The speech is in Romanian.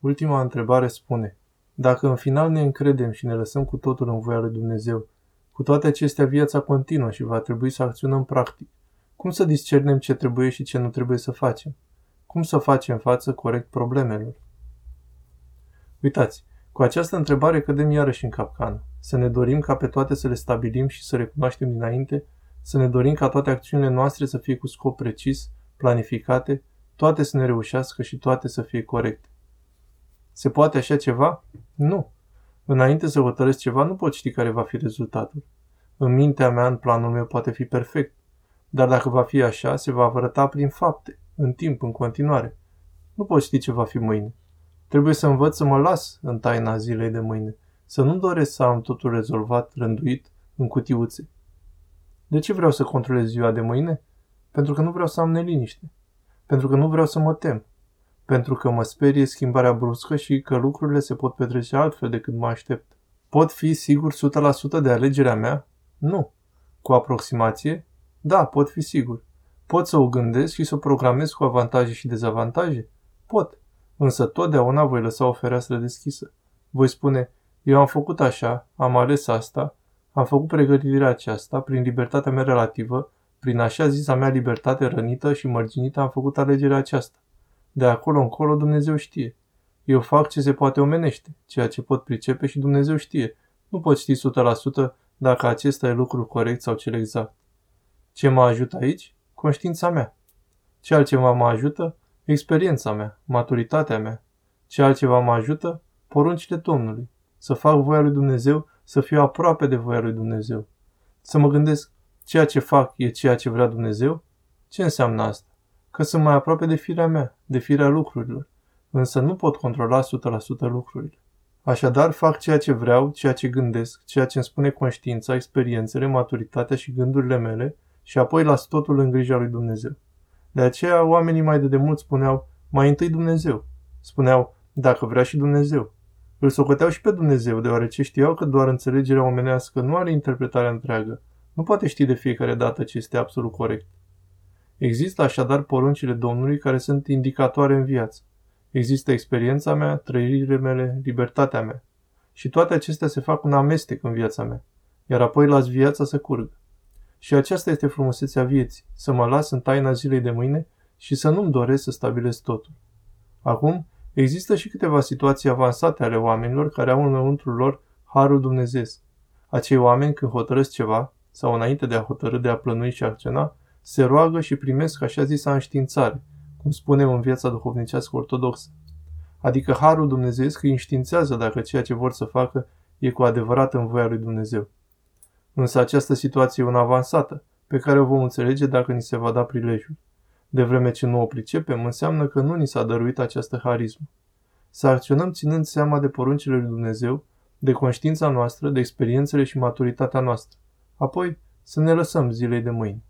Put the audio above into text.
Ultima întrebare spune, dacă în final ne încredem și ne lăsăm cu totul în voia lui Dumnezeu, cu toate acestea viața continuă și va trebui să acționăm practic. Cum să discernem ce trebuie și ce nu trebuie să facem? Cum să facem față corect problemelor? Uitați, cu această întrebare cădem iarăși în capcană. Să ne dorim ca pe toate să le stabilim și să le cunoaștem dinainte, să ne dorim ca toate acțiunile noastre să fie cu scop precis, planificate, toate să ne reușească și toate să fie corecte. Se poate așa ceva? Nu. Înainte să hotărăsc ceva, nu pot ști care va fi rezultatul. În mintea mea, în planul meu, poate fi perfect. Dar dacă va fi așa, se va arăta prin fapte, în timp, în continuare. Nu pot ști ce va fi mâine. Trebuie să învăț să mă las în taina zilei de mâine, să nu doresc să am totul rezolvat, rânduit, în cutiuțe. De ce vreau să controlez ziua de mâine? Pentru că nu vreau să am neliniște. Pentru că nu vreau să mă tem. Pentru că mă sperie schimbarea bruscă și că lucrurile se pot petrece altfel decât mă aștept. Pot fi sigur 100% de alegerea mea? Nu. Cu aproximație? Da, pot fi sigur. Pot să o gândesc și să o programez cu avantaje și dezavantaje? Pot. Însă totdeauna voi lăsa o fereastră deschisă. Voi spune, eu am făcut așa, am ales asta, am făcut pregătirea aceasta, prin libertatea mea relativă, prin așa zisa mea libertate rănită și mărginită am făcut alegerea aceasta. De acolo încolo Dumnezeu știe. Eu fac ce se poate omenește, ceea ce pot pricepe și Dumnezeu știe. Nu pot ști 100% dacă acesta e lucrul corect sau cel exact. Ce mă ajută aici? Conștiința mea. Ce altceva mă ajută? Experiența mea, maturitatea mea. Ce altceva mă ajută? Poruncile Domnului. Să fac voia lui Dumnezeu, să fiu aproape de voia lui Dumnezeu. Să mă gândesc, ceea ce fac e ceea ce vrea Dumnezeu? Ce înseamnă asta? Că sunt mai aproape de firea mea, de firea lucrurilor. Însă nu pot controla 100% lucrurile. Așadar, fac ceea ce vreau, ceea ce gândesc, ceea ce îmi spune conștiința, experiențele, maturitatea și gândurile mele și apoi las totul în grija lui Dumnezeu. De aceea oamenii mai de demult spuneau, mai întâi Dumnezeu. Spuneau, dacă vrea și Dumnezeu. Îl socoteau și pe Dumnezeu, deoarece știau că doar înțelegerea omenească nu are interpretarea întreagă. Nu poate ști de fiecare dată ce este absolut corect. Există așadar poruncile Domnului care sunt indicatoare în viață. Există experiența mea, trăirile mele, libertatea mea. Și toate acestea se fac un amestec în viața mea, iar apoi las viața să curgă. Și aceasta este frumusețea vieții, să mă las în taina zilei de mâine și să nu-mi doresc să stabilesc totul. Acum, există și câteva situații avansate ale oamenilor care au înăuntru lor harul Dumnezeu. Acei oameni, când hotărăsc ceva, sau înainte de a hotărâ de a plănui și acționa, se roagă și primesc așa zisa înștiințare, cum spunem în viața duhovnicească ortodoxă. Adică harul Dumnezeu îi înștiințează dacă ceea ce vor să facă e cu adevărat în voia lui Dumnezeu. Însă această situație e una avansată, pe care o vom înțelege dacă ni se va da prilejul. De vreme ce nu o pricepem, înseamnă că nu ni s-a dăruit această harismă. Să acționăm ținând seama de poruncile lui Dumnezeu, de conștiința noastră, de experiențele și maturitatea noastră. Apoi să ne lăsăm zilei de mâine.